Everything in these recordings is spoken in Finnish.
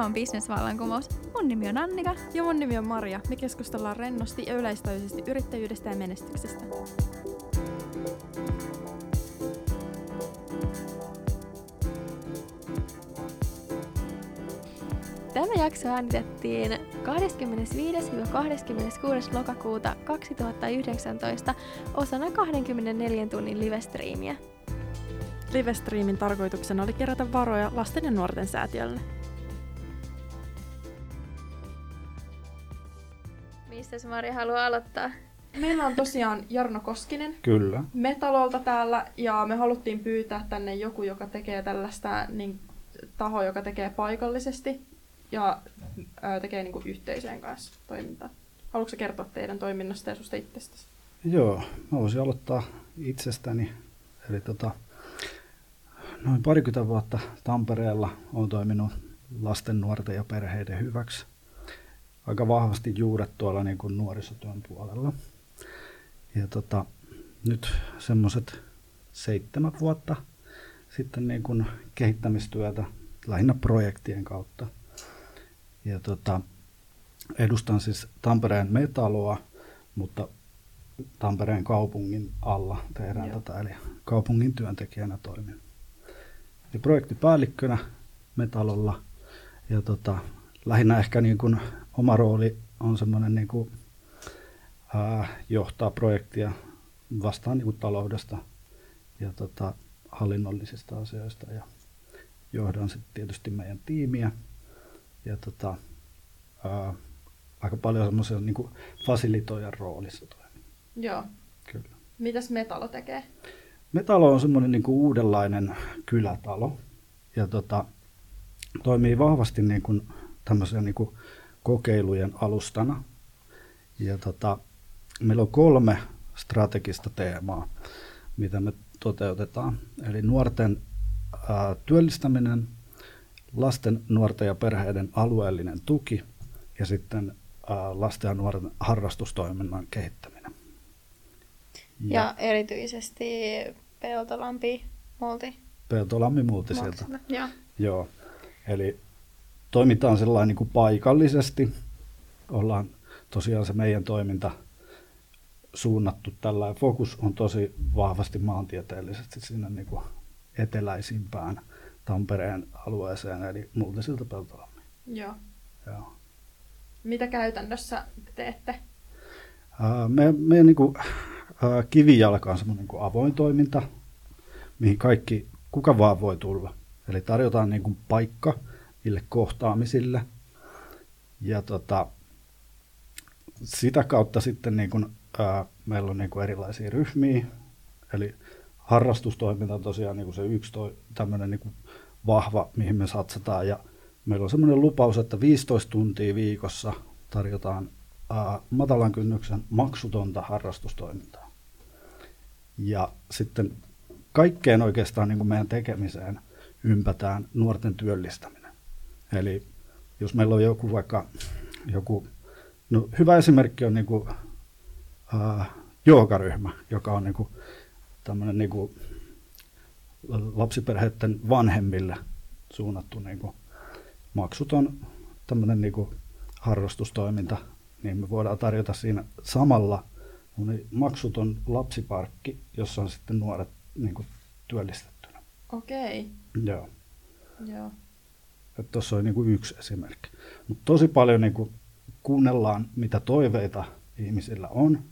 Tämä on Business-vallankumous. Mun nimi on Annika. Ja mun nimi on Maria. Me keskustellaan rennosti ja yleistajuisesti yrittäjyydestä ja menestyksestä. Tämä jakso äänitettiin 25-26. lokakuuta 2019 osana 24 tunnin livestriimiä. Livestriimin tarkoituksena oli kerätä varoja lasten ja nuorten säätiölle. Mistä Maria haluaa aloittaa? Meillä on tosiaan Jarno Koskinen Kyllä. Metalolta täällä ja me haluttiin pyytää tänne joku, joka tekee tällaista niin, taho, joka tekee paikallisesti ja ää, tekee niin kuin yhteisöjen kanssa toimintaa. Haluatko kertoa teidän toiminnasta ja susta itsestäsi? Joo, mä voisin aloittaa itsestäni. Eli tota, noin parikymmentä vuotta Tampereella olen toiminut lasten, nuorten ja perheiden hyväksi. Aika vahvasti juuret tuolla niin kuin nuorisotyön puolella. Ja tota, nyt semmoiset seitsemän vuotta sitten niin kuin kehittämistyötä lähinnä projektien kautta. Ja tota, edustan siis Tampereen metaloa, mutta Tampereen kaupungin alla tehdään Joo. tätä, eli kaupungin työntekijänä toimin. Eli projektipäällikkönä metalolla ja tota, lähinnä ehkä niin kuin oma rooli on semmoinen niin kuin, ää, johtaa projektia vastaan niin kuin taloudesta ja tota, hallinnollisista asioista ja johdan sitten tietysti meidän tiimiä ja tota, ää, aika paljon semmoisen niin kuin fasilitoijan roolissa toimin. Joo. Kyllä. Mitäs Metalo tekee? Metalo on semmoinen niin kuin uudenlainen kylätalo ja tota, toimii vahvasti niin kuin tämmöisen niin kuin kokeilujen alustana. Ja tota, meillä on kolme strategista teemaa, mitä me toteutetaan. Eli nuorten ää, työllistäminen, lasten, nuorten ja perheiden alueellinen tuki ja sitten ää, lasten ja nuorten harrastustoiminnan kehittäminen. Ja erityisesti Peltolampi multi. Peltolammi Multisilta. Joo. Joo, eli toimitaan sellainen niin kuin paikallisesti. Ollaan tosiaan se meidän toiminta suunnattu tällä. Fokus on tosi vahvasti maantieteellisesti sinne niin kuin eteläisimpään Tampereen alueeseen, eli Multisilta Peltolammi. Joo. Joo. Mitä käytännössä te teette? Me, meidän niin kuin, kivijalka on semmoinen niin avoin toiminta, mihin kaikki, kuka vaan voi tulla. Eli tarjotaan niin kuin paikka niille kohtaamisille. Ja tota, sitä kautta sitten niin kuin, ää, meillä on niin kuin erilaisia ryhmiä. Eli harrastustoiminta on tosiaan niin se yksi toi, tämmöinen niin vahva, mihin me satsataan. Ja meillä on semmoinen lupaus, että 15 tuntia viikossa tarjotaan ää, matalan kynnyksen maksutonta harrastustoimintaa. Ja sitten kaikkeen oikeastaan niin meidän tekemiseen ympätään nuorten työllistäminen. Eli jos meillä on joku vaikka joku, no hyvä esimerkki on niin kuin, ää, joogaryhmä, joka on niin kuin, tämmöinen niin kuin, lapsiperheiden vanhemmille suunnattu niin kuin, maksuton tämmöinen niin kuin, harrastustoiminta, niin me voidaan tarjota siinä samalla semmoinen maksuton lapsiparkki, jossa on sitten nuoret niin kuin, työllistettynä. Okei. Joo. Joo. Tuossa on niin kuin yksi esimerkki. Mutta tosi paljon niin kuin kuunnellaan, mitä toiveita ihmisillä on,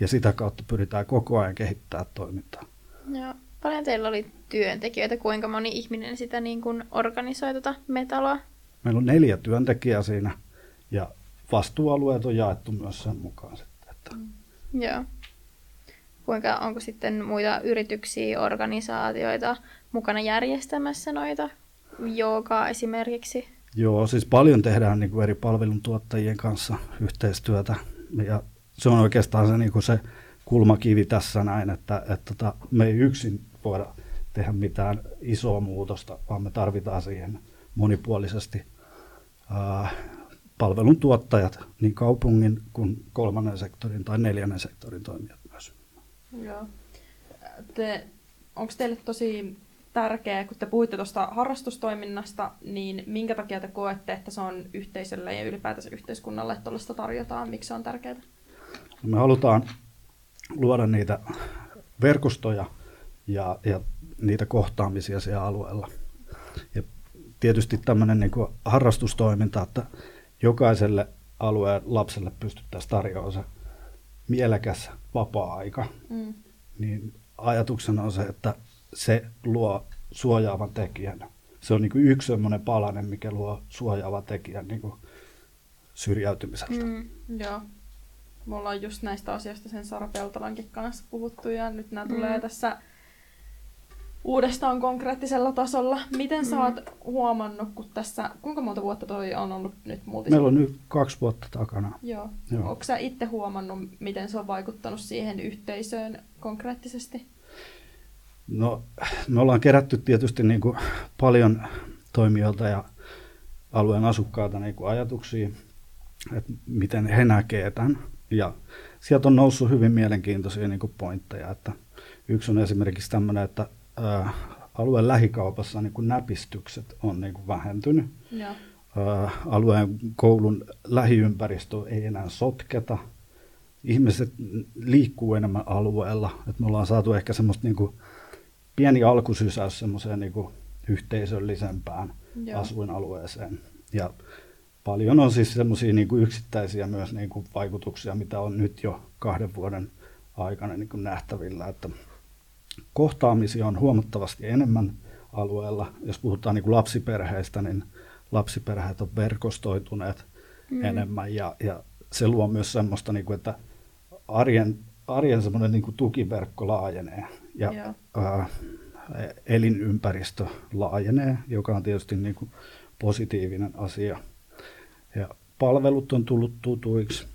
ja sitä kautta pyritään koko ajan kehittämään toimintaa. Joo. Paljon teillä oli työntekijöitä, kuinka moni ihminen sitä niin kuin organisoi tuota metaloa? Meillä on neljä työntekijää siinä, ja vastuualueet on jaettu myös sen mukaan. Sitten, että Joo. Kuinka, onko sitten muita yrityksiä, organisaatioita mukana järjestämässä noita joogaa esimerkiksi? Joo, siis paljon tehdään niin kuin eri palveluntuottajien kanssa yhteistyötä, ja se on oikeastaan se, niin kuin se kulmakivi tässä näin, että, että tota, me ei yksin voida tehdä mitään isoa muutosta, vaan me tarvitaan siihen monipuolisesti ää, palveluntuottajat, niin kaupungin kuin kolmannen sektorin tai neljännen sektorin toimijat myös. Joo. Te, onko teille tosi tärkeä, kun te puhuitte tuosta harrastustoiminnasta, niin minkä takia te koette, että se on yhteisölle ja ylipäätänsä yhteiskunnalle, että tuollaista tarjotaan, miksi se on tärkeää? Me halutaan luoda niitä verkostoja ja, ja niitä kohtaamisia siellä alueella. Ja tietysti tämmöinen niin harrastustoiminta, että jokaiselle alueen lapselle pystyttäisiin tarjoamaan se mielekäs vapaa-aika, mm. niin ajatuksena on se, että se luo suojaavan tekijän. Se on niin kuin yksi sellainen palanen, mikä luo suojaavan tekijän niin kuin syrjäytymiseltä. Mm, joo. Me ollaan just näistä asioista sen Sara Peltolankin kanssa puhuttu ja nyt nämä mm. tulee tässä uudestaan konkreettisella tasolla. Miten sä mm. oot huomannut, kun tässä, kuinka monta vuotta toi on ollut nyt multis? Meillä on nyt kaksi vuotta takana. Joo. Joo. Onko sä itse huomannut, miten se on vaikuttanut siihen yhteisöön konkreettisesti? No, me ollaan kerätty tietysti niin kuin paljon toimijoilta ja alueen asukkailta niin kuin ajatuksia, että miten he näkevät tämän. Ja sieltä on noussut hyvin mielenkiintoisia niin kuin pointteja. Että yksi on esimerkiksi tämmöinen, että ää, alueen lähikaupassa niin kuin näpistykset on niin kuin vähentynyt. Ja. Ää, alueen koulun lähiympäristö ei enää sotketa. Ihmiset liikkuu enemmän alueella. Et me ollaan saatu ehkä semmoista niin kuin pieni alkusysäys semmoiseen niin kuin yhteisöllisempään Joo. asuinalueeseen. Ja paljon on siis semmoisia niin kuin yksittäisiä myös niin kuin vaikutuksia, mitä on nyt jo kahden vuoden aikana niin kuin nähtävillä, että kohtaamisia on huomattavasti enemmän alueella. Jos puhutaan niin kuin lapsiperheistä, niin lapsiperheet on verkostoituneet mm. enemmän ja, ja se luo myös semmoista, niin kuin, että arjen, arjen semmoinen niin kuin tukiverkko laajenee ja ää, elinympäristö laajenee, joka on tietysti niin kuin positiivinen asia. Ja palvelut on tullut tutuiksi.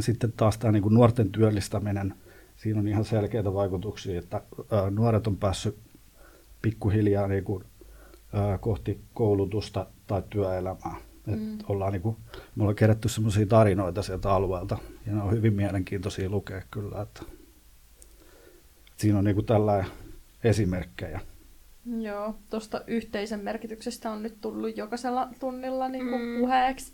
Sitten taas tämä niin kuin nuorten työllistäminen, siinä on ihan selkeitä vaikutuksia, että ää, nuoret on päässyt pikkuhiljaa niin kuin, ää, kohti koulutusta tai työelämää. Et mm. ollaan niin kuin, me ollaan kerätty sellaisia tarinoita sieltä alueelta, ja ne on hyvin mielenkiintoisia lukea kyllä. Että siinä on niin tällä esimerkkejä. Joo, tuosta yhteisen merkityksestä on nyt tullut jokaisella tunnilla niin kuin mm. puheeksi.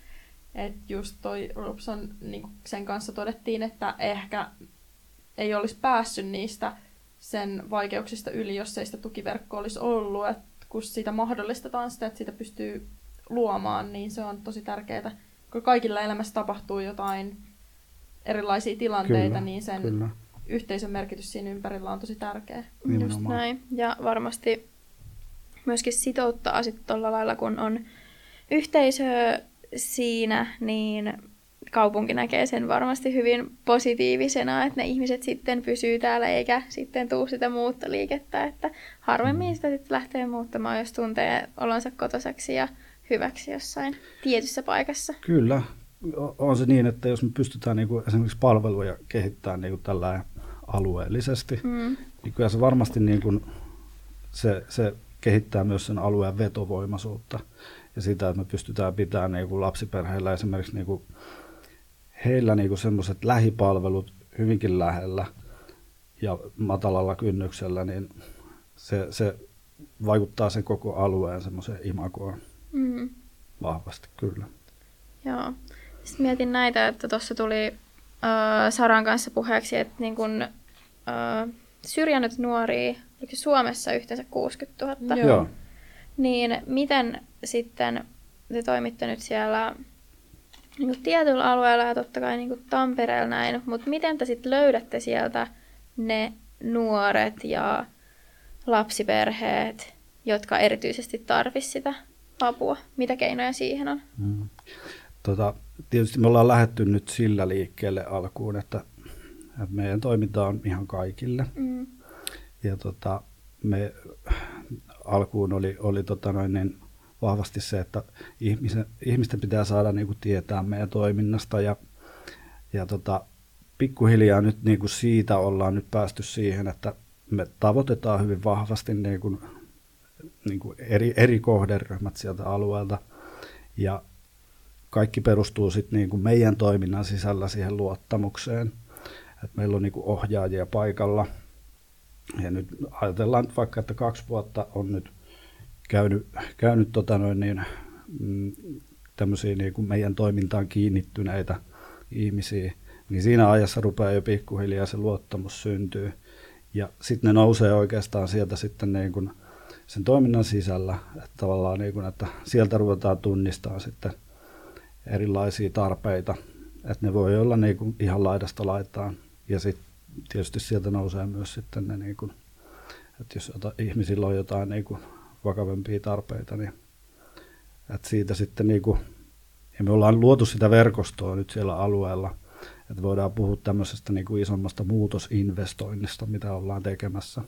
Että just toi Robson, niin sen kanssa todettiin, että ehkä ei olisi päässyt niistä sen vaikeuksista yli, jos ei sitä tukiverkkoa olisi ollut. Et kun sitä mahdollistetaan sitä, että sitä pystyy luomaan, niin se on tosi tärkeää. Kun kaikilla elämässä tapahtuu jotain erilaisia tilanteita, kyllä, niin sen kyllä yhteisön merkitys siinä ympärillä on tosi tärkeä. Nimenomaan. Just näin. Ja varmasti myöskin sitouttaa sitten tuolla lailla, kun on yhteisö siinä, niin kaupunki näkee sen varmasti hyvin positiivisena, että ne ihmiset sitten pysyy täällä eikä sitten tuu sitä muuttoliikettä, että harvemmin mm. sitä sitten lähtee muuttamaan, jos tuntee olonsa kotosaksi ja hyväksi jossain tietyssä paikassa. Kyllä, on se niin, että jos me pystytään niinku esimerkiksi palveluja kehittämään niinku tällä alueellisesti, mm. niin kyllä se varmasti niin kuin, se, se kehittää myös sen alueen vetovoimaisuutta ja sitä, että me pystytään pitämään niin kuin lapsiperheillä esimerkiksi niin kuin, heillä niin kuin semmoiset lähipalvelut hyvinkin lähellä ja matalalla kynnyksellä, niin se, se vaikuttaa sen koko alueen semmoiseen imagoon mm. vahvasti kyllä. Joo. Sitten mietin näitä, että tuossa tuli äh, Saran kanssa puheeksi, että niin kun, äh, syrjännyt nuoria, oliko Suomessa yhteensä 60 000? Joo. Niin miten sitten te toimitte nyt siellä niin kuin tietyllä alueella ja totta kai niin kuin Tampereella näin, mutta miten te sitten löydätte sieltä ne nuoret ja lapsiperheet, jotka erityisesti tarvisivat sitä apua? Mitä keinoja siihen on? Mm. Tota, tietysti me ollaan lähetty nyt sillä liikkeelle alkuun, että että meidän toiminta on ihan kaikille. Mm. Ja tota, me alkuun oli, oli tota noin niin vahvasti se, että ihmisen, ihmisten pitää saada niin kuin tietää meidän toiminnasta ja, ja tota, pikkuhiljaa nyt niin kuin siitä ollaan nyt päästy siihen, että me tavoitetaan hyvin vahvasti niin kuin, niin kuin eri, eri kohderyhmät sieltä alueelta ja kaikki perustuu sitten niin kuin meidän toiminnan sisällä siihen luottamukseen – että meillä on niin ohjaajia paikalla ja nyt ajatellaan nyt vaikka, että kaksi vuotta on nyt käynyt, käynyt tota noin niin, mm, niin kuin meidän toimintaan kiinnittyneitä ihmisiä, niin siinä ajassa rupeaa jo pikkuhiljaa se luottamus syntyy. Ja sitten ne nousee oikeastaan sieltä sitten niin kuin sen toiminnan sisällä, että tavallaan niin kuin, että sieltä ruvetaan tunnistamaan sitten erilaisia tarpeita, että ne voi olla niin kuin ihan laidasta laitaan. Ja sitten tietysti sieltä nousee myös sitten ne, niin kuin, että jos ihmisillä on jotain niin kuin vakavempia tarpeita, niin että siitä sitten niin kuin, ja me ollaan luotu sitä verkostoa nyt siellä alueella, että voidaan puhua tämmöisestä niin kuin isommasta muutosinvestoinnista, mitä ollaan tekemässä.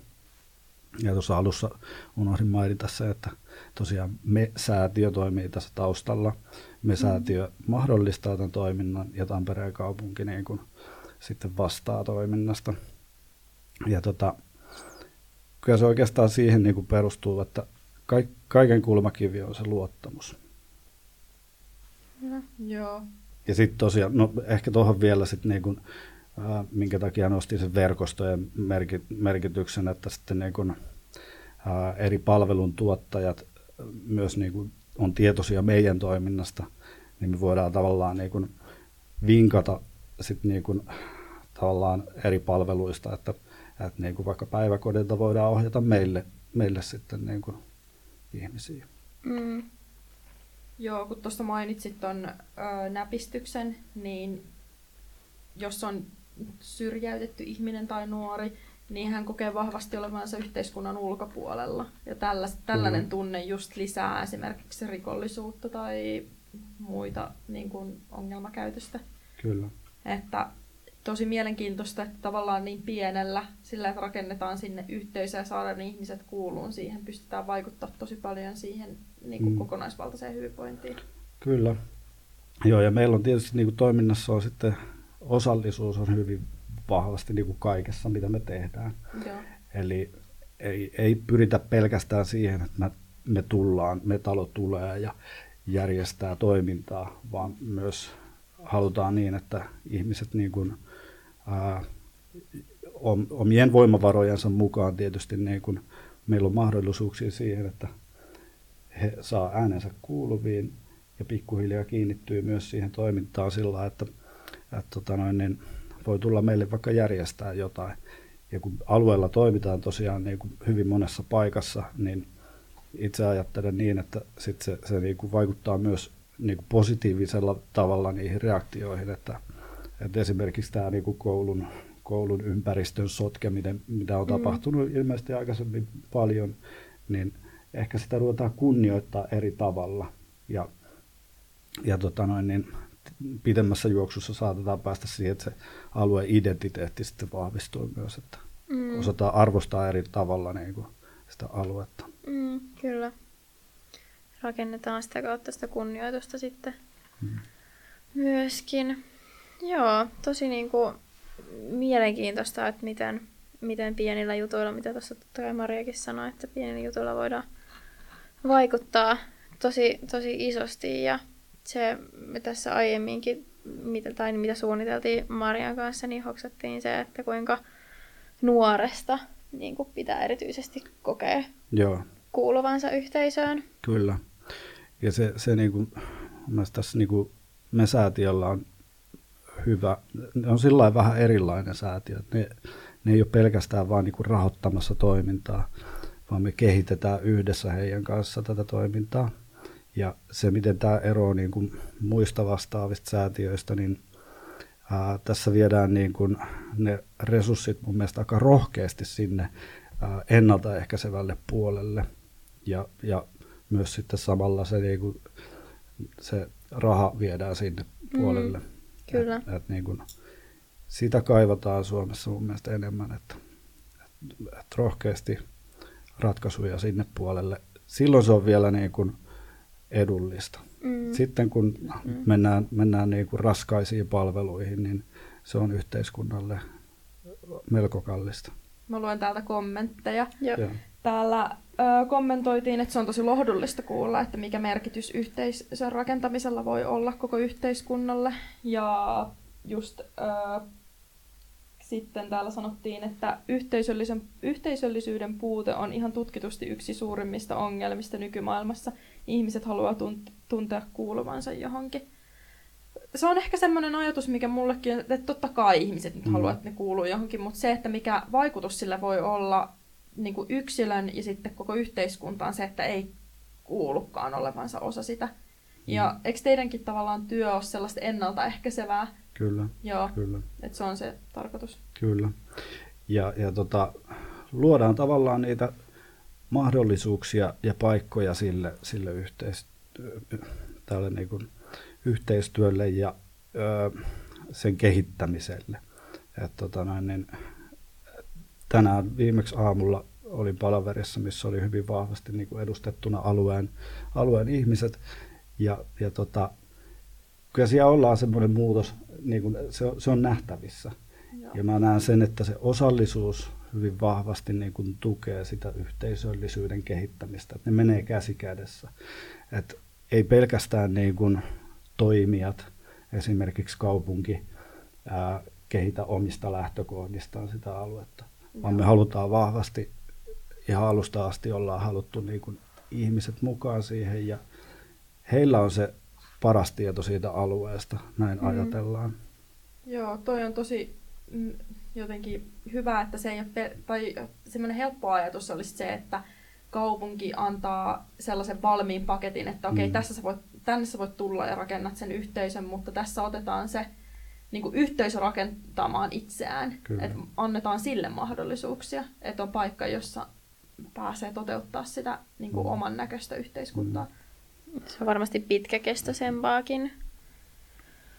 Ja tuossa alussa unohdin mainita se, että tosiaan me-säätiö toimii tässä taustalla. Me-säätiö mm. mahdollistaa tämän toiminnan ja Tampereen kaupunki niin kuin sitten vastaa toiminnasta. Ja tota, kyllä se oikeastaan siihen niin kuin perustuu, että kaiken kulmakivi on se luottamus. No. Joo. Ja sitten tosiaan, no ehkä tuohon vielä sitten niin kuin, äh, minkä takia nostin sen verkostojen merki, merkityksen, että sitten niin kuin, äh, eri palveluntuottajat myös niin kuin on tietoisia meidän toiminnasta, niin me voidaan tavallaan niin kuin vinkata sit niin kuin, tavallaan eri palveluista, että, että niin kuin vaikka päiväkodilta voidaan ohjata meille, meille sitten niin kuin ihmisiä. Mm. Joo, kun tuosta mainitsit tuon näpistyksen, niin jos on syrjäytetty ihminen tai nuori, niin hän kokee vahvasti olevansa yhteiskunnan ulkopuolella. Ja tällä, tällainen mm. tunne just lisää esimerkiksi rikollisuutta tai muita niin kuin ongelmakäytöstä. Kyllä. Että tosi mielenkiintoista, että tavallaan niin pienellä, sillä että rakennetaan sinne yhteisö ja saadaan ihmiset kuuluun siihen, pystytään vaikuttaa tosi paljon siihen niin kuin mm. kokonaisvaltaiseen hyvinvointiin. Kyllä. Joo, ja meillä on tietysti niin kuin toiminnassa on sitten osallisuus on hyvin vahvasti niin kuin kaikessa, mitä me tehdään. Joo. Eli ei, ei pyritä pelkästään siihen, että me, me tullaan, me talo tulee ja järjestää toimintaa, vaan myös halutaan niin, että ihmiset niin kuin, ää, omien voimavarojensa mukaan tietysti niin kuin, meillä on mahdollisuuksia siihen, että he saa äänensä kuuluviin ja pikkuhiljaa kiinnittyy myös siihen toimintaan sillä että, että tota noin, niin voi tulla meille vaikka järjestää jotain. Ja kun alueella toimitaan tosiaan niin kuin hyvin monessa paikassa, niin itse ajattelen niin, että sit se, se niin kuin vaikuttaa myös niin kuin positiivisella tavalla niihin reaktioihin, että, että esimerkiksi tämä niin kuin koulun, koulun ympäristön sotkeminen, mitä on mm. tapahtunut ilmeisesti aikaisemmin paljon, niin ehkä sitä ruvetaan kunnioittaa eri tavalla ja, ja tota noin, niin pidemmässä juoksussa saatetaan päästä siihen, että se alueen identiteetti sitten vahvistuu myös, että mm. osataan arvostaa eri tavalla niin kuin sitä aluetta. Mm, kyllä rakennetaan sitä kautta sitä kunnioitusta sitten hmm. myöskin. Joo, tosi niin kuin mielenkiintoista, että miten, miten pienillä jutuilla, mitä tuossa totta kai Mariakin sanoi, että pienillä jutuilla voidaan vaikuttaa tosi, tosi isosti ja se me tässä aiemminkin, mitä, tai mitä suunniteltiin Marian kanssa, niin hoksattiin se, että kuinka nuoresta niin kuin pitää erityisesti kokea Joo. kuuluvansa yhteisöön. Kyllä. Ja se, se niin kuin, tässä niin kuin me säätiöllä on hyvä, ne on sillä vähän erilainen säätiö. Ne, ne ei ole pelkästään vain niin kuin rahoittamassa toimintaa, vaan me kehitetään yhdessä heidän kanssa tätä toimintaa. Ja se, miten tämä eroaa niin kuin muista vastaavista säätiöistä, niin ää, tässä viedään niin kuin ne resurssit mun mielestä aika rohkeasti sinne ää, ennaltaehkäisevälle puolelle. Ja, ja myös sitten samalla se, niin kuin, se raha viedään sinne mm, puolelle. Kyllä. Et, et niin kuin, sitä kaivataan Suomessa mun mielestä enemmän, että, että, että rohkeasti ratkaisuja sinne puolelle. Silloin se on vielä niin kuin edullista. Mm. Sitten kun mm. mennään, mennään niin kuin raskaisiin palveluihin, niin se on yhteiskunnalle melko kallista. Mä luen täältä kommentteja. Joo. Täällä ö, kommentoitiin, että se on tosi lohdullista kuulla, että mikä merkitys yhteisön rakentamisella voi olla koko yhteiskunnalle. Ja just ö, sitten täällä sanottiin, että yhteisöllisen, yhteisöllisyyden puute on ihan tutkitusti yksi suurimmista ongelmista nykymaailmassa. Ihmiset haluaa tunt- tuntea kuuluvansa johonkin. Se on ehkä semmoinen ajatus, mikä mullekin, että totta kai ihmiset nyt Mm. haluaa, että ne kuuluu johonkin, mutta se, että mikä vaikutus sillä voi olla niin kuin yksilön ja sitten koko yhteiskuntaan, se, että ei kuulukaan olevansa osa sitä. Ja eikö teidänkin tavallaan työ ole sellaista ennaltaehkäisevää? Kyllä, Joo, kyllä. että se on se tarkoitus. Kyllä. Ja, ja tota, luodaan tavallaan niitä mahdollisuuksia ja paikkoja sille, sille yhteis, tälle niin kuin yhteistyölle ja ö, sen kehittämiselle. Et tota noin, niin, tänään viimeksi aamulla olin palaverissa, missä oli hyvin vahvasti niin kuin edustettuna alueen, alueen ihmiset. Ja, ja tota, kyllä siellä ollaan semmoinen muutos, niin kuin se, on, se on nähtävissä. Joo. Ja mä näen sen, että se osallisuus hyvin vahvasti niin kuin tukee sitä yhteisöllisyyden kehittämistä. Että ne menee käsi kädessä. Et ei pelkästään niin kuin toimijat, esimerkiksi kaupunki, ää, kehitä omista lähtökohdistaan sitä aluetta, vaan me halutaan vahvasti ihan alusta asti ollaan haluttu niin kuin ihmiset mukaan siihen ja heillä on se paras tieto siitä alueesta, näin Mhm. ajatellaan. Joo, toi on tosi mm, jotenkin hyvä, että se ei ole, pe- tai semmoinen helppo ajatus olisi se, että kaupunki antaa sellaisen valmiin paketin, että okei, Mm. tässä sä voit, tänne sä voit tulla ja rakennat sen yhteisön, mutta tässä otetaan se niin kuin yhteisö rakentamaan itseään. Kyllä. Että annetaan sille mahdollisuuksia, että on paikka, jossa pääsee toteuttaa sitä niin kuin Mm. oman näköistä yhteiskuntaa. Se on varmasti pitkäkestoisempaakin.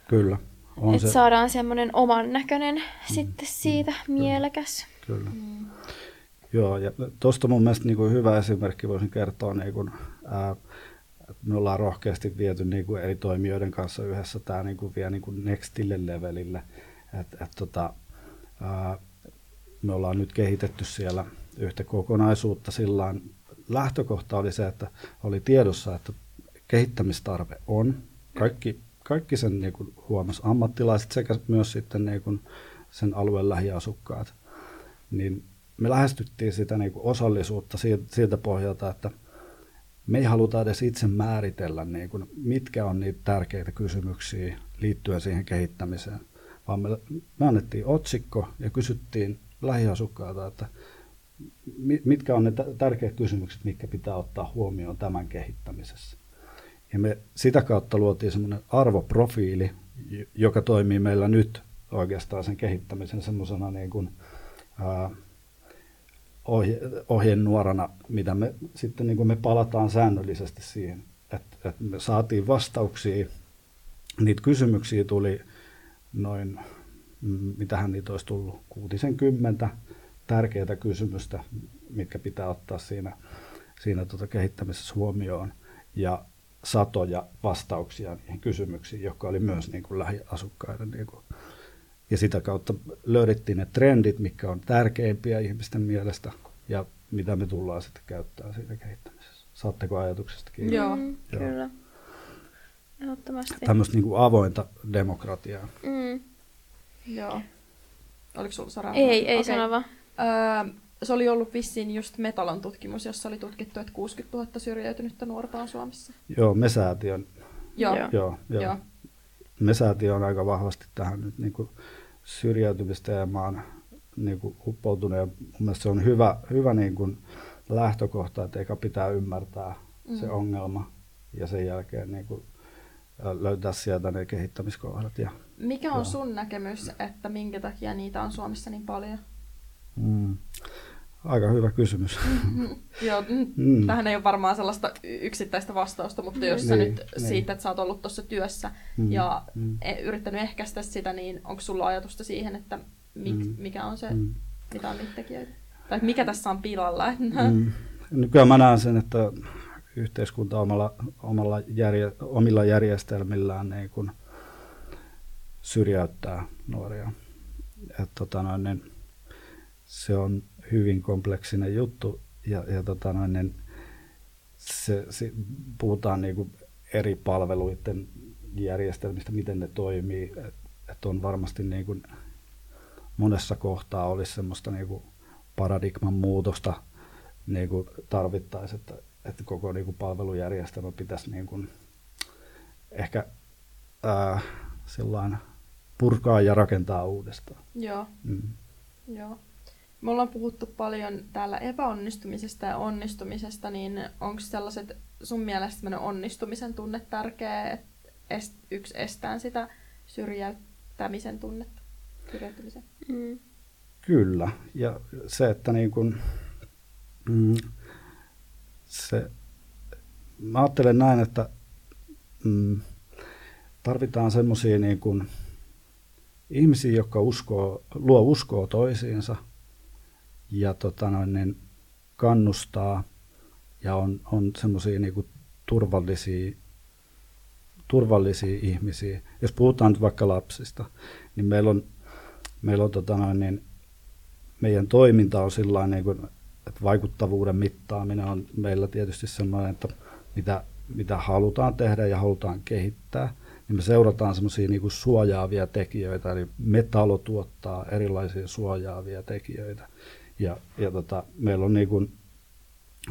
Kyllä. On Että se, saadaan semmoinen oman näköinen sitten siitä mielekäs. kyllä. Mm. Joo, ja tuosta mun mielestä niin kuin hyvä esimerkki voisin kertoa, niin kuin, ää, että me ollaan rohkeasti viety niin kuin eri toimijoiden kanssa yhdessä tämä niin kuin vie niin kuin nextille levelille. Et, et, tota, ää, me ollaan nyt kehitetty siellä yhtä kokonaisuutta sillä lähtökohta oli se, että oli tiedossa, että kehittämistarve on. Kaikki, kaikki sen niin kuin huomasi ammattilaiset sekä myös sitten niin kuin sen alueen lähiasukkaat. Niin me lähestyttiin sitä niin kuin osallisuutta siltä, pohjalta, että me ei haluta edes itse määritellä, niin kuin, mitkä on niitä tärkeitä kysymyksiä liittyen siihen kehittämiseen, vaan me, me annettiin otsikko ja kysyttiin lähiasukkailta, että mi- mitkä on ne tärkeät kysymykset, mitkä pitää ottaa huomioon tämän kehittämisessä. Ja me sitä kautta luotiin semmoinen arvoprofiili, joka toimii meillä nyt oikeastaan sen kehittämisen semmoisena niin kuin, ää, ohje, ohjenuorana, mitä me sitten niin kuin me palataan säännöllisesti siihen, että, että me saatiin vastauksia, niitä kysymyksiä tuli noin, mm, mitähän niitä olisi tullut, kuutisen kymmentä tärkeää kysymystä, mitkä pitää ottaa siinä, siinä tota kehittämisessä huomioon, ja satoja vastauksia niihin kysymyksiin, jotka oli myös niin kuin lähiasukkaiden niin kuin ja sitä kautta löydettiin ne trendit, mitkä on tärkeimpiä ihmisten mielestä ja mitä me tullaan sitten käyttää siinä kehittämisessä. Saatteko ajatuksesta kiinni? Joo. Mm, Joo. kyllä. Ehdottomasti. Tämmöistä niin kuin avointa demokratiaa. Mm. Joo. Oliko sulla Sara? Ei, ei Okei. sano vaan. Öö, se oli ollut vissiin just Metalon tutkimus, jossa oli tutkittu, että 60 000 syrjäytynyttä nuorta on Suomessa. Joo, me säätiön, Joo. Joo. joo, joo. Joo. me säätiö on aika vahvasti tähän nyt niin kuin syrjäytymisteemaan niin kuin uppoutunut ja mun mielestä se on hyvä, hyvä niin kuin lähtökohta, että eikä pitää ymmärtää mm. se Mm. ongelma ja sen jälkeen niin kuin löytää sieltä ne kehittämiskohdat. Ja, Mikä on Joo. sun näkemys, että minkä takia niitä on Suomessa niin paljon? mm, aika hyvä kysymys. Joo, mm. Tähän ei ole varmaan sellaista yksittäistä vastausta, mutta jos sä Niin, nyt niin. siitä, että sä oot ollut tuossa työssä Mm, ja mm. e- yrittänyt ehkäistä sitä, niin onko sulla ajatusta siihen, että mik, Mm. mikä on se, Mm. mitä on niitä tekijöitä? Tai mikä tässä on pilalla? Mm. Nykyään mä näen sen, että yhteiskunta omalla, omalla järje, omilla järjestelmillään niin kun syrjäyttää nuoria. Et, tota noin, niin, se on hyvin kompleksinen juttu ja, ja tota noin, niin, se, se, puhutaan niin kuin eri palveluiden järjestelmistä, miten ne toimii. Et, et on varmasti niin kuin monessa kohtaa olisi semmoista niin kuin paradigman muutosta niin kuin tarvittaisiin, että, että koko niin kuin palvelujärjestelmä pitäisi niin kuin ehkä ää, sillain purkaa ja rakentaa uudestaan. Joo. Mm. Joo. Me ollaan puhuttu paljon täällä epäonnistumisesta ja onnistumisesta, niin onko sellaiset sun mielestä onnistumisen tunne tärkeä, että est, yksi estää sitä syrjäyttämisen tunnetta? Syrjäytymisen? Mm. Kyllä. Ja se, että niin kun, mm, se, mä ajattelen näin, että mm, tarvitaan semmoisia niin kun, ihmisiä, jotka uskoo, luo uskoa toisiinsa ja tota noin, niin kannustaa ja on, on semmoisia niin turvallisia, turvallisia ihmisiä. Jos puhutaan nyt vaikka lapsista, niin meillä on, meillä on tota noin, niin meidän toiminta on sillä niin kuin, että vaikuttavuuden mittaaminen on meillä tietysti sellainen, että mitä, mitä halutaan tehdä ja halutaan kehittää, niin me seurataan semmoisia niin kuin suojaavia tekijöitä, eli metalo tuottaa erilaisia suojaavia tekijöitä. Ja, ja tota, meillä on niin kuin,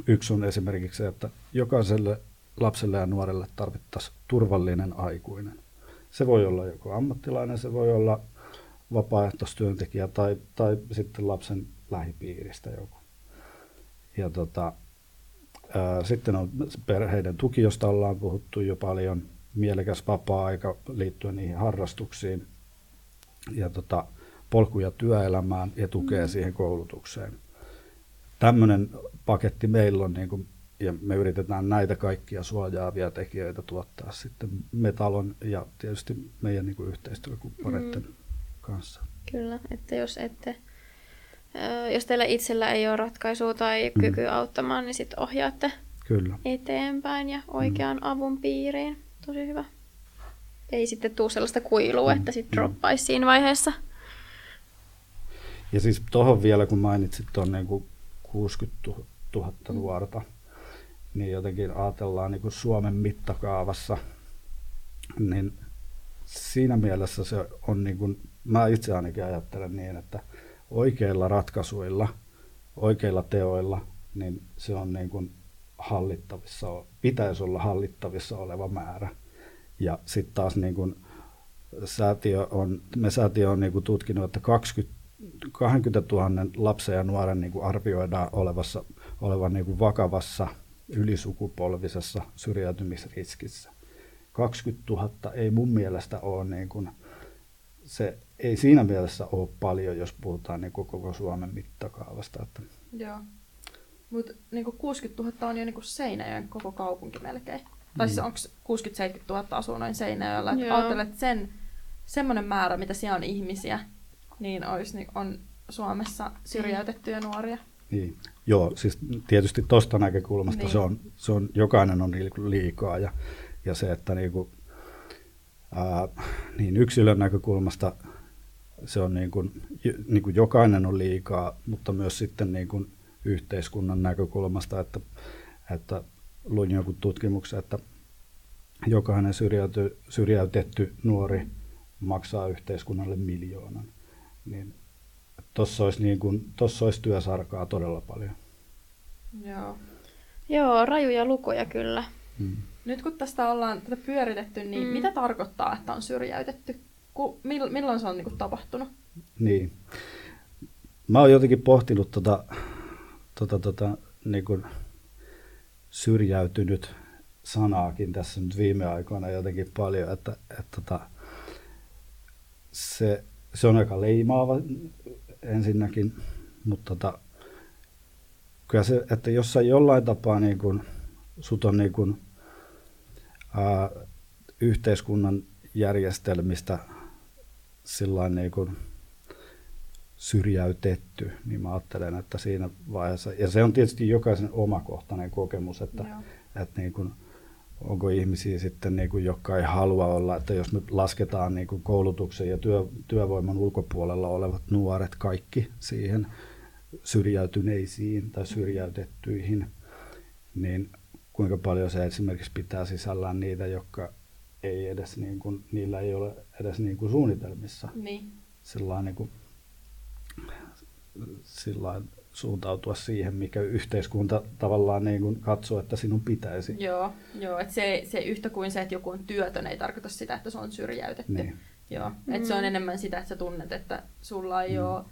yksi on esimerkiksi se, että jokaiselle lapselle ja nuorelle tarvittaisiin turvallinen aikuinen. Se voi olla joko ammattilainen, se voi olla vapaaehtoistyöntekijä tai, tai sitten lapsen lähipiiristä joku. Ja tota, ää, sitten on perheiden tuki, josta ollaan puhuttu jo paljon, mielekäs vapaa-aika liittyen niihin harrastuksiin ja tota, polkuja työelämään ja tukea mm. siihen koulutukseen. Tämmöinen paketti meillä on, niin kuin, ja me yritetään näitä kaikkia suojaavia tekijöitä tuottaa sitten metalon ja tietysti meidän niin kuin yhteistyökumppaneiden mm kanssa. Kyllä, että jos ette jos teillä itsellä ei ole ratkaisua tai mm. kyky auttamaan, niin sitten ohjaatte Kyllä. eteenpäin ja oikean mm. avun piiriin. Tosi hyvä. Ei sitten tule sellaista kuilua, mm. että sitten mm. droppaisi siinä vaiheessa. Ja siis tuohon vielä, kun mainitsit tuon niin 60 000 mm. nuorta, niin jotenkin ajatellaan niin kuin Suomen mittakaavassa, niin siinä mielessä se on niin kuin mä itse ainakin ajattelen niin, että oikeilla ratkaisuilla, oikeilla teoilla, niin se on niin kuin hallittavissa, pitäisi olla hallittavissa oleva määrä. Ja sitten taas niin kuin säätiö on, me säätiö on niin kuin tutkinut, että 20, 20 000 lapsen ja nuoren niin kuin arvioidaan olevassa, olevan niin kuin vakavassa ylisukupolvisessa syrjäytymisriskissä. 20 000 ei mun mielestä ole niin kuin se ei siinä mielessä ole paljon, jos puhutaan niin koko Suomen mittakaavasta. Että... Joo. Mutta niin 60 000 on jo niin Seinäjoen koko kaupunki melkein. Tai siis onko 60-70 000 asuu noin Seinäjoella. Ajattelet, että sen, semmoinen määrä, mitä siellä on ihmisiä, niin, olisi, niin on Suomessa syrjäytettyjä nuoria. Niin. Joo, siis tietysti tuosta näkökulmasta niin. se, on, se on, jokainen on liikaa ja, ja se, että niin kuin, ää, niin yksilön näkökulmasta se on niin kuin, niin kuin jokainen on liikaa, mutta myös sitten niin kuin yhteiskunnan näkökulmasta, että, että luin joku tutkimuksen, että jokainen syrjäyty, syrjäytetty nuori maksaa yhteiskunnalle miljoonan. Niin tuossa olisi, niin kuin, tossa olisi työsarkaa todella paljon. Joo. Joo, rajuja lukuja kyllä. Hmm. Nyt kun tästä ollaan tätä pyöritetty, niin mm. mitä tarkoittaa, että on syrjäytetty? Ku, milloin se on niin kuin, tapahtunut? Niin. Mä oon jotenkin pohtinut tota, tota, tota, niin kuin syrjäytynyt sanaakin tässä nyt viime aikoina jotenkin paljon, että, että tota, se, se on aika leimaava ensinnäkin, mutta tota, kyllä se, että jos sä jollain tapaa niin kuin, sut on niin kuin, ää, yhteiskunnan järjestelmistä sillain niin kuin syrjäytetty, niin mä ajattelen, että siinä vaiheessa, ja se on tietysti jokaisen omakohtainen kokemus, että, että niin kuin, onko ihmisiä sitten, niin kuin, jotka ei halua olla, että jos me lasketaan niin kuin koulutuksen ja työ, työvoiman ulkopuolella olevat nuoret kaikki siihen syrjäytyneisiin tai syrjäytettyihin, niin kuinka paljon se esimerkiksi pitää sisällään niitä, jotka ei edes niin kuin, niillä ei ole edes niin kuin suunnitelmissa niin. sellainen niin kuin sillä suuntautua siihen, mikä yhteiskunta tavallaan niin kuin katsoo, että sinun pitäisi. Joo, joo että se, se yhtä kuin se, että joku on työtön, ei tarkoita sitä, että se on syrjäytetty. Niin. Joo, Mm. että se on enemmän sitä, että sä tunnet, että sulla ei mm. ole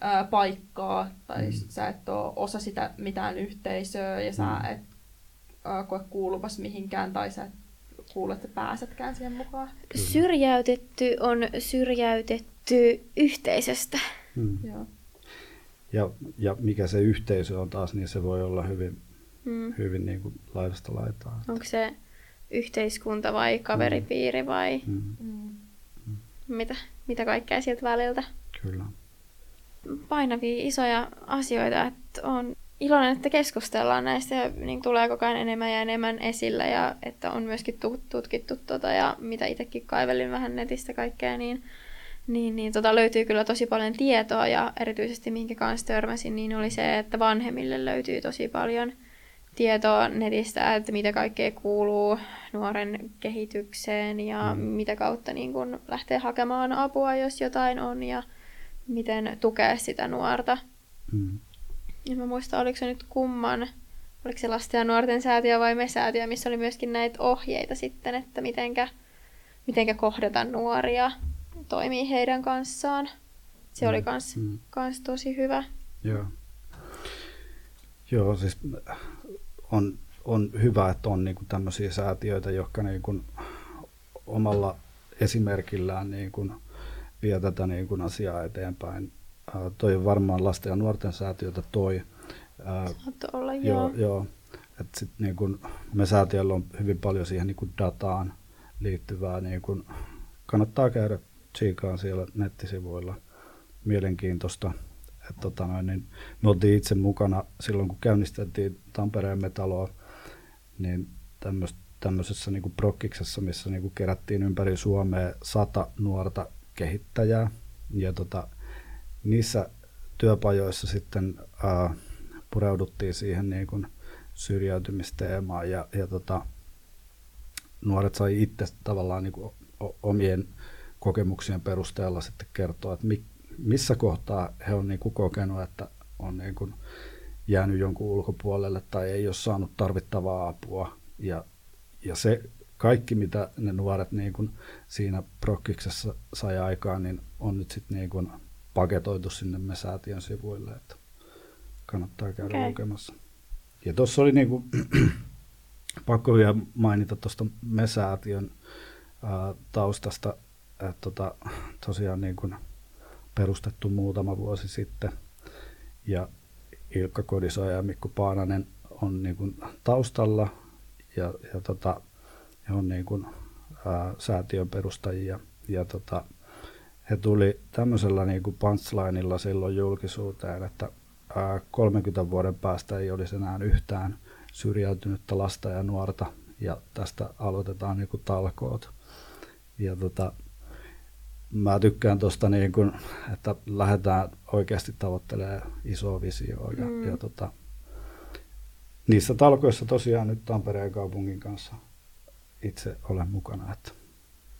ää, paikkaa tai Mm. mm. sä et ole osa sitä mitään yhteisöä ja sä Mm. et ää, koe kuuluvas mihinkään tai sä et kuule, että pääsetkään siihen mukaan. Syrjäytetty on syrjäytetty yhteisöstä. Mm. Joo. Ja, ja mikä se yhteisö on taas, niin se voi olla hyvin, Mm. hyvin niin kuin laidasta laitaan. Onko se yhteiskunta vai kaveripiiri vai Mm. Mm. mitä, mitä kaikkea sieltä väliltä? Kyllä. Painavia isoja asioita, että on iloinen, että keskustellaan näistä ja niin tulee koko ajan enemmän ja enemmän esillä ja että on myöskin tu- tutkittu tota ja mitä itsekin kaivelin vähän netistä kaikkea, niin, niin, niin tota löytyy kyllä tosi paljon tietoa ja erityisesti minkä kanssa törmäsin, niin oli se, että vanhemmille löytyy tosi paljon tietoa netistä, että mitä kaikkea kuuluu nuoren kehitykseen ja Mm. mitä kautta niin kun lähtee hakemaan apua, jos jotain on ja miten tukea sitä nuorta. Mm. En mä muista, oliko se nyt kumman, oliko se lasten ja nuorten säätiö vai me säätiö, missä oli myöskin näitä ohjeita sitten, että mitenkä, mitenkä kohdata nuoria, toimii heidän kanssaan. Se oli kans, Mm. kans tosi hyvä. Joo. Joo, siis on, on hyvä, että on niinku tämmöisiä säätiöitä, jotka niinku omalla esimerkillään niinku vie tätä niinku asiaa eteenpäin. Ää, toi on varmaan lasten ja nuorten säätiötä toi. Saattoi olla, joo. joo, joo. Et sit niinku, me säätiöllä on hyvin paljon siihen niinku dataan liittyvää. Niinku, kannattaa käydä tsiikaan siellä nettisivuilla. Mielenkiintoista. Et, tota noin, niin, me oltiin itse mukana silloin, kun käynnistettiin Tampereen metaloa, niin tämmöisessä niinku prokkiksessa, missä niinku kerättiin ympäri Suomea sata nuorta kehittäjää. Ja tota, niissä työpajoissa sitten ää, pureuduttiin siihen niin kuin syrjäytymisteemaan ja, ja tota, nuoret sai itse tavallaan niin kuin omien kokemuksien perusteella sitten kertoa, että mi, missä kohtaa he on niin kuin kokenut, että on niin kuin jäänyt jonkun ulkopuolelle tai ei ole saanut tarvittavaa apua. Ja, ja se kaikki, mitä ne nuoret niin kuin siinä prokkiksessa sai aikaan, niin on nyt sitten niin kuin paketoitu sinne me säätiön sivuille, että kannattaa käydä Okei. lukemassa. Ja tuossa oli niinku, pakko vielä mainita tuosta Mesäätiön ää, taustasta, että tota, tosiaan niin kuin perustettu muutama vuosi sitten. Ja Ilkka Kodisoja ja Mikko Paananen on niin kuin taustalla ja, ja tota, he on niin kuin, ää, säätiön perustajia. Ja tota, he tuli tämmöisellä niin kuin punchlineilla silloin julkisuuteen, että ää, 30 vuoden päästä ei olisi enää yhtään syrjäytynyttä lasta ja nuorta, ja tästä aloitetaan niin kuin talkoot. Ja tota, mä tykkään tuosta, niin kuin, että lähdetään oikeasti tavoittelemaan isoa visioa. Ja, Mm. ja tota, niissä talkoissa tosiaan nyt Tampereen kaupungin kanssa itse olen mukana. Että,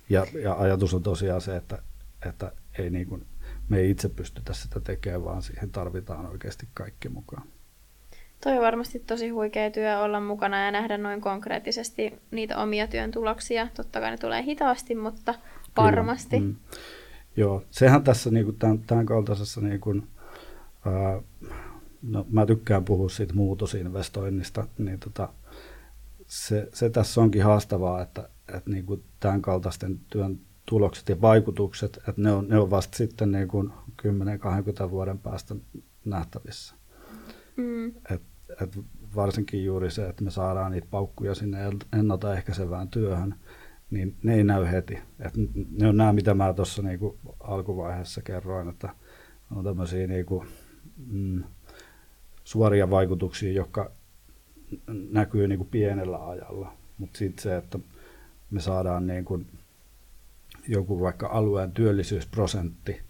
ja, ja ajatus on tosiaan se, että, että ei niin kuin, me ei itse pystytä sitä tekemään, vaan siihen tarvitaan oikeasti kaikki mukaan. Toi on varmasti tosi huikea työ olla mukana ja nähdä noin konkreettisesti niitä omia työn tuloksia. Totta kai ne tulee hitaasti, mutta varmasti. Kyllä, mm. Joo, sehän tässä niin kuin tämän, tämän kaltaisessa, niin kuin, ää, no, mä tykkään puhua siitä muutosinvestoinnista, niin tota, se, se tässä onkin haastavaa, että, että niin kuin tämän kaltaisten työn tulokset ja vaikutukset, että ne on, ne on vasta sitten niin kuin 10-20 vuoden päästä nähtävissä. Mm. Et, et varsinkin juuri se, että me saadaan niitä paukkuja sinne ennaltaehkäisevään työhön, niin ne ei näy heti. Et ne on nämä, mitä mä tuossa niinku alkuvaiheessa kerroin, että on tämmöisiä niinku, mm, suoria vaikutuksia, jotka näkyy niinku pienellä ajalla. Mutta sitten se, että me saadaan niinku joku vaikka alueen työllisyysprosentti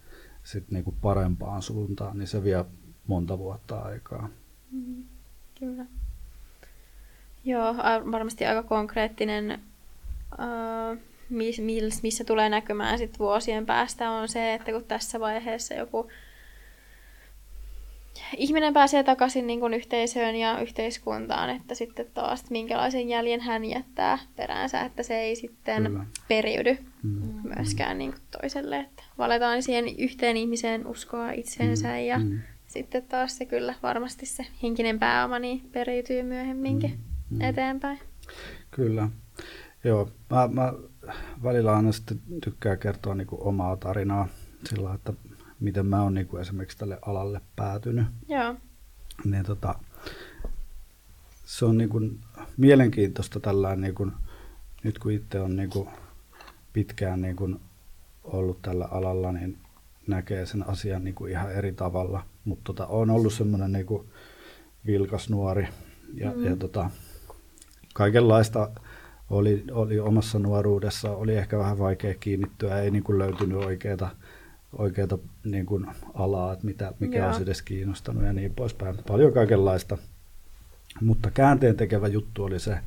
sit niinku parempaan suuntaan, niin se vie monta vuotta aikaa. Mm, Kyllä. Joo, varmasti aika konkreettinen, mis, mis, missä tulee näkymään sit vuosien päästä on se, että kun tässä vaiheessa joku ihminen pääsee takaisin niin kuin yhteisöön ja yhteiskuntaan, että sitten taas että minkälaisen jäljen hän jättää peräänsä, että se ei sitten Kyllä. periydy Mm. myöskään niin kuin toiselle, että valetaan siihen yhteen ihmiseen uskoa itseensä Mm, ja mm. sitten taas se kyllä varmasti se henkinen pääoma niin periytyy myöhemminkin Mm. eteenpäin. Kyllä. Joo, mä, mä välillä aina sitten tykkään kertoa niin kuin omaa tarinaa sillä että miten mä oon niin kuin esimerkiksi tälle alalle päätynyt. Joo, Niin tota, se on niin kuin mielenkiintoista tällään, niin kuin, nyt kun itse on niin kuin pitkään niin kuin ollut tällä alalla, niin näkee sen asian niin kuin ihan eri tavalla. Mutta tota, on ollut semmoinen niin kuin vilkas nuori ja, mm. ja tota, kaikenlaista oli, oli omassa nuoruudessa. Oli ehkä vähän vaikea kiinnittyä, ei niin kuin löytynyt oikeita, oikeita niin kuin alaa, että mitä, mikä Joo. olisi edes kiinnostanut ja niin poispäin. Paljon kaikenlaista. Mutta käänteen tekevä juttu oli se,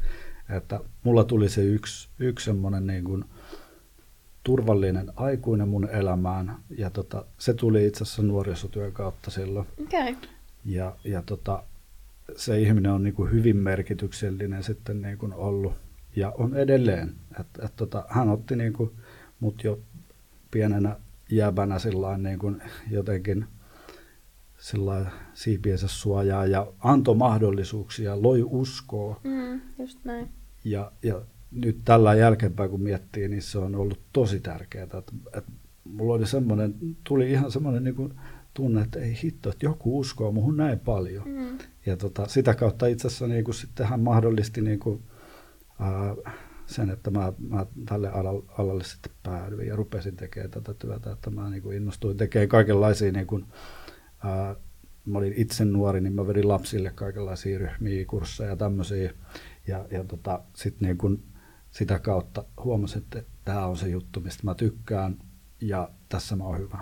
että mulla tuli se yksi, yksi semmoinen niin kuin turvallinen aikuinen mun elämään. Ja tota, se tuli itse asiassa nuorisotyön kautta silloin. Okay. Ja, ja tota, se ihminen on niin kuin hyvin merkityksellinen sitten niin kuin ollut ja on edelleen. Et, et tota, hän otti niin kuin mut jo pienenä jäbänä niin kuin jotenkin sillain siipiensä suojaa ja antoi mahdollisuuksia, loi uskoa. Mm, just näin. Ja, ja nyt tällä jälkeenpäin kun miettii, niin se on ollut tosi tärkeää. Että, että mulla oli semmoinen, tuli ihan semmoinen niin kuin tunne, että ei hitto, että joku uskoo muhun näin paljon. Mm. Ja tota, sitä kautta itse asiassa niin kuin sitten hän mahdollisti niin kuin, sen, että mä, mä tälle alalle, alalle sitten päädyin ja rupesin tekemään tätä työtä, että mä niin kuin innostuin tekemään kaikenlaisia, niin kuin, ää, mä olin itse nuori, niin mä vedin lapsille kaikenlaisia ryhmiä, kursseja ja tämmöisiä. Ja, ja tota, sitten niin kuin sitä kautta huomasin, että tämä on se juttu, mistä mä tykkään ja tässä mä oon hyvä.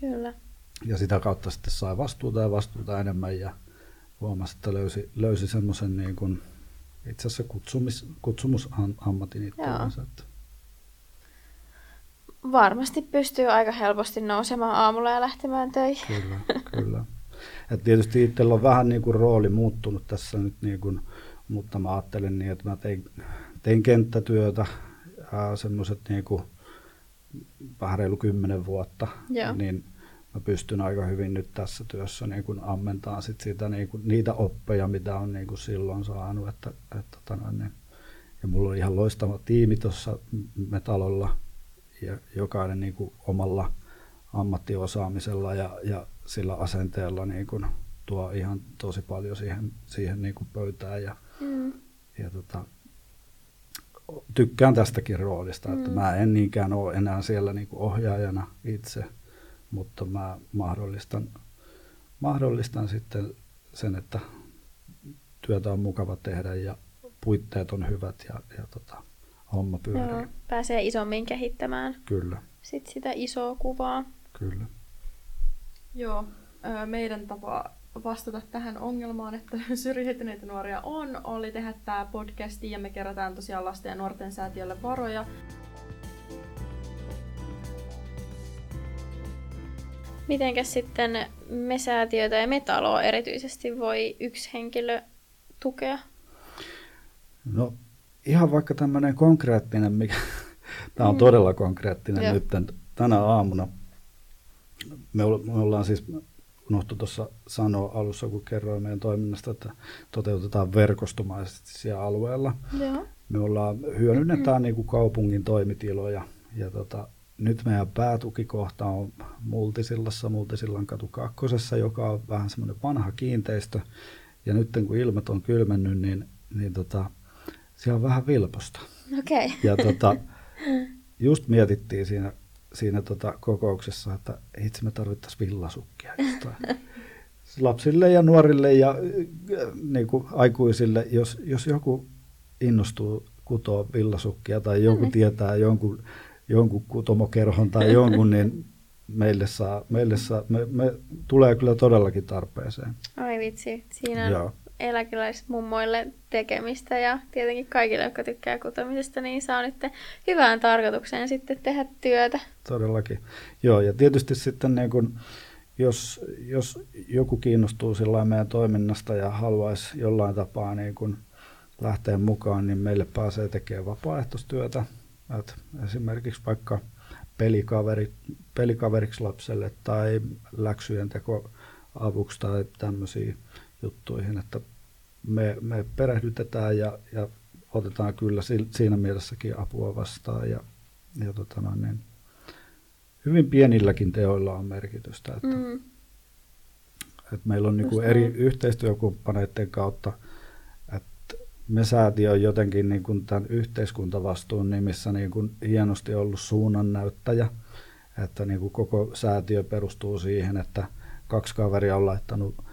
Kyllä. Ja sitä kautta sitten sai vastuuta ja vastuuta enemmän ja huomasi, että löysi, löysi semmoisen niin kuin, itse asiassa kutsumis, kutsumusammatin itsellensä. Että, Varmasti pystyy aika helposti nousemaan aamulla ja lähtemään töihin. kyllä, kyllä. Et tietysti itsellä on vähän niin kuin rooli muuttunut tässä nyt, niin kuin, mutta mä ajattelen niin, että mä tein, tein kenttätyötä, semmoiset niin kuin vähän reilu kymmenen vuotta, Joo. niin mä pystyn aika hyvin nyt tässä työssä niin kuin ammentamaan sit sitä, niin kuin, niitä oppeja, mitä on niin kuin silloin saanut. Että, että, tota niin, ja mulla on ihan loistava tiimi tuossa metalolla ja jokainen niin kuin omalla ammattiosaamisella ja, ja sillä asenteella niin kuin tuo ihan tosi paljon siihen, siihen niin kuin pöytään ja, Mm. ja tota, tykkään tästäkin roolista, että Mm. mä en niinkään ole enää siellä niin kuin ohjaajana itse, mutta mä mahdollistan, mahdollistan sitten sen, että työtä on mukava tehdä ja puitteet on hyvät ja, ja tota, homma pyörii. Joo, pääsee isommin kehittämään Kyllä, sit sitä isoa kuvaa. kyllä. Joo, meidän tapa vastata tähän ongelmaan, että syrjäytyneitä nuoria on, oli tehdä tämä podcasti ja me kerätään tosiaan lasten ja nuorten säätiölle varoja. Mitenkäs sitten me säätiötä ja metaloa erityisesti voi yksi henkilö tukea? No ihan vaikka tämmöinen konkreettinen, mikä tämä on Mm. todella konkreettinen Joo. nyt tänä aamuna. Me, me ollaan siis, unohtu tuossa sanoa alussa, kun kerroin meidän toiminnasta, että toteutetaan verkostomaisesti siellä alueella. Joo. Me ollaan, hyödynnetään niin kuin kaupungin toimitiloja ja tota, nyt meidän päätukikohta on Multisillassa, Multisillan katu kakkosessa, joka on vähän semmoinen vanha kiinteistö. Ja nyt kun ilmat on kylmennyt, niin, niin tota, siellä on vähän vilposta. Okei. Okay. Ja tota, just mietittiin siinä, siinä tota kokouksessa, että itse me tarvittaisiin villasukkia jostain. Lapsille ja nuorille ja niin kuin aikuisille, jos, jos joku innostuu kutoa villasukkia tai joku Mm. tietää jonkun, jonkun kutomokerhon tai jonkun, niin meille, saa, meille saa, me, me tulee kyllä todellakin tarpeeseen. Ai vitsi, siinä on Joo. eläkeläismummoille tekemistä ja tietenkin kaikille, jotka tykkää kutomisesta, niin saa nyt hyvään tarkoitukseen sitten tehdä työtä. Todellakin. Joo, ja tietysti sitten niin kun, jos, jos joku kiinnostuu sillä meidän toiminnasta ja haluaisi jollain tapaa niin kuin lähteä mukaan, niin meille pääsee tekemään vapaaehtoistyötä. Et esimerkiksi vaikka pelikaveri, pelikaveriksi lapselle tai läksyjen teko avuksi tai tämmöisiin juttuihin, että me, me perehdytetään ja, ja otetaan kyllä siinä mielessäkin apua vastaan ja, ja tota noin, niin hyvin pienilläkin teoilla on merkitystä. Että, mm. että meillä on niin eri yhteistyökumppaneiden kautta, että me säätiö on jotenkin niin kuin tämän yhteiskuntavastuun nimissä niin kuin hienosti ollut suunnannäyttäjä, että niin kuin koko säätiö perustuu siihen, että kaksi kaveria on laittanut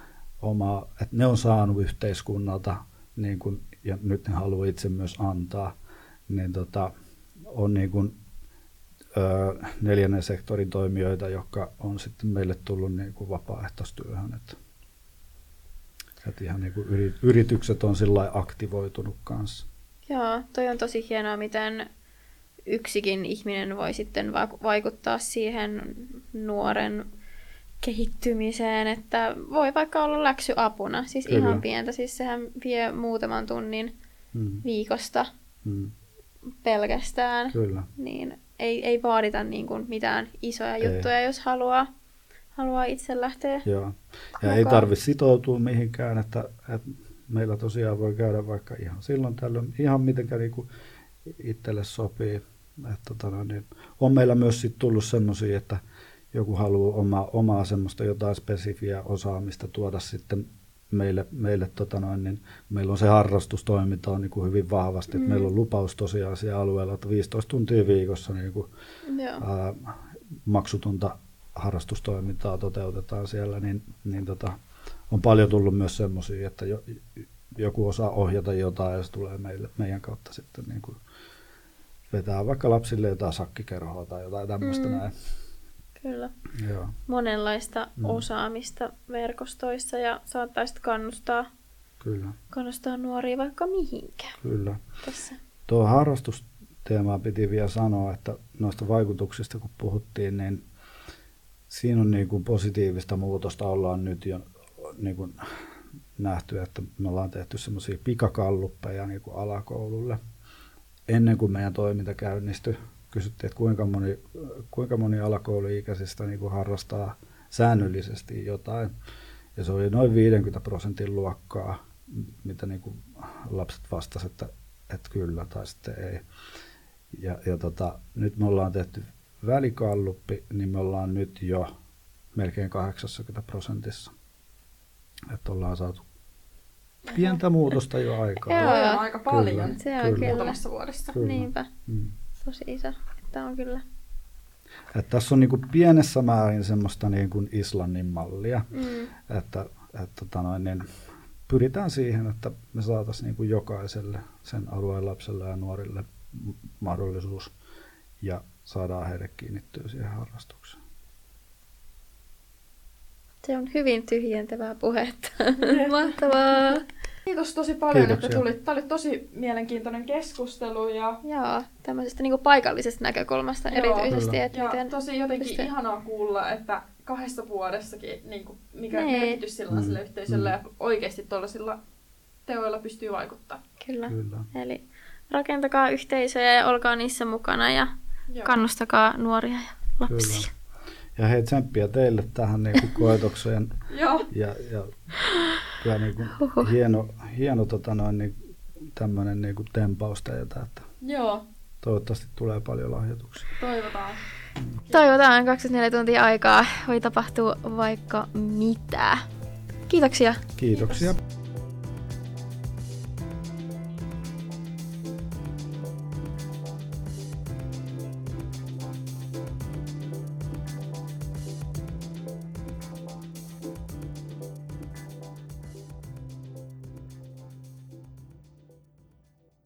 omaa, että ne on saanut yhteiskunnalta niin kuin, ja nyt ne haluaa itse myös antaa, niin tota, on niin kuin neljännen sektorin toimijoita, jotka on sitten meille tullut niin kuin vapaaehtoistyöhön. Että, että ihan niin kuin yritykset on sillä aktivoitunut kanssa. Joo, toi on tosi hienoa, miten yksikin ihminen voi sitten vaikuttaa siihen nuoren kehittymiseen, että voi vaikka olla läksyapuna, siis Kyllä. ihan pientä, siis sehän vie muutaman tunnin mm. viikosta mm. pelkästään. Kyllä. Niin ei, ei vaadita niin kuin mitään isoja ei. juttuja, jos haluaa, haluaa itse lähteä Joo. Ja mukaan. ei tarvitse sitoutua mihinkään, että, että meillä tosiaan voi käydä vaikka ihan silloin tällöin, ihan mitenkä niin kuin itselle sopii. Että, tota, niin on meillä myös sit tullut semmoisia, että joku haluaa oma, omaa semmoista jotain spesifiä osaamista tuoda sitten meille, meille tota noin, niin meillä on se harrastustoiminta on niin kuin hyvin vahvasti, mm. että meillä on lupaus tosiaan siellä alueella, että 15 tuntia viikossa niin kuin, ää, maksutonta harrastustoimintaa toteutetaan siellä, niin, niin tota, on paljon tullut myös semmoisia, että jo, joku osaa ohjata jotain ja se tulee meille, meidän kautta sitten niin kuin vetää vaikka lapsille jotain sakkikerhoa tai jotain tämmöistä mm. näin. Kyllä. Joo. Monenlaista mm. osaamista verkostoissa ja saattaisit kannustaa, Kyllä. kannustaa nuoria vaikka mihinkään. Kyllä. Tässä. Tuo harrastusteema piti vielä sanoa, että noista vaikutuksista kun puhuttiin, niin siinä on niin kuin positiivista muutosta ollaan nyt jo niin kuin nähty, että me ollaan tehty semmoisia pikakalluppeja niin kuin alakoululle ennen kuin meidän toiminta käynnistyi kysyttiin, että kuinka moni, kuinka moni alakouluikäisistä niin kuin harrastaa säännöllisesti jotain. Ja se oli noin 50 prosentin luokkaa, mitä niin kuin lapset vastasivat, että, että kyllä tai sitten ei. Ja, ja tota, nyt me ollaan tehty välikalluppi, niin me ollaan nyt jo melkein 80 prosentissa. Että ollaan saatu pientä muutosta jo aikaa. Joo, aika paljon. Kyllä, se on kyllä. muutamassa vuodessa. Kyllä. Niinpä. Mm tosi iso. Että on kyllä. Että tässä on niin kuin pienessä määrin semmoista niin kuin Islannin mallia, mm. että, että tota noin, niin pyritään siihen, että me saataisiin niin kuin jokaiselle sen alueen lapselle ja nuorille mahdollisuus ja saadaan heille kiinnittyä siihen harrastukseen. Se on hyvin tyhjentävää puhetta. Mahtavaa! Kiitos tosi paljon, Kiitoksia. että tulit. Tämä oli tosi mielenkiintoinen keskustelu. Ja... Joo, tämmöisestä niin paikallisesta näkökulmasta Joo, erityisesti. Että ja miten tosi jotenkin pystyy... ihanaa kuulla, että kahdessa vuodessakin, niin kuin, mikä nee. merkitys sillä on sille mm. yhteisölle mm. ja oikeasti tuollaisilla teoilla pystyy vaikuttaa. Kyllä. Kyllä. Eli rakentakaa yhteisöjä ja olkaa niissä mukana ja Joo. kannustakaa nuoria ja lapsia. Kyllä. Ja hei tsemppiä teille tähän niin kuin koetokseen. Joo. Ja, ja kyllä niin kuin hieno, hieno tota noin, niin, tämmöinen niin kuin tempaus teiltä. Että Joo. Toivottavasti tulee paljon lahjoituksia. Toivotaan. Toivotaan 24 tuntia aikaa. Voi tapahtua vaikka mitä. Kiitoksia. Kiitoksia. Kiitos.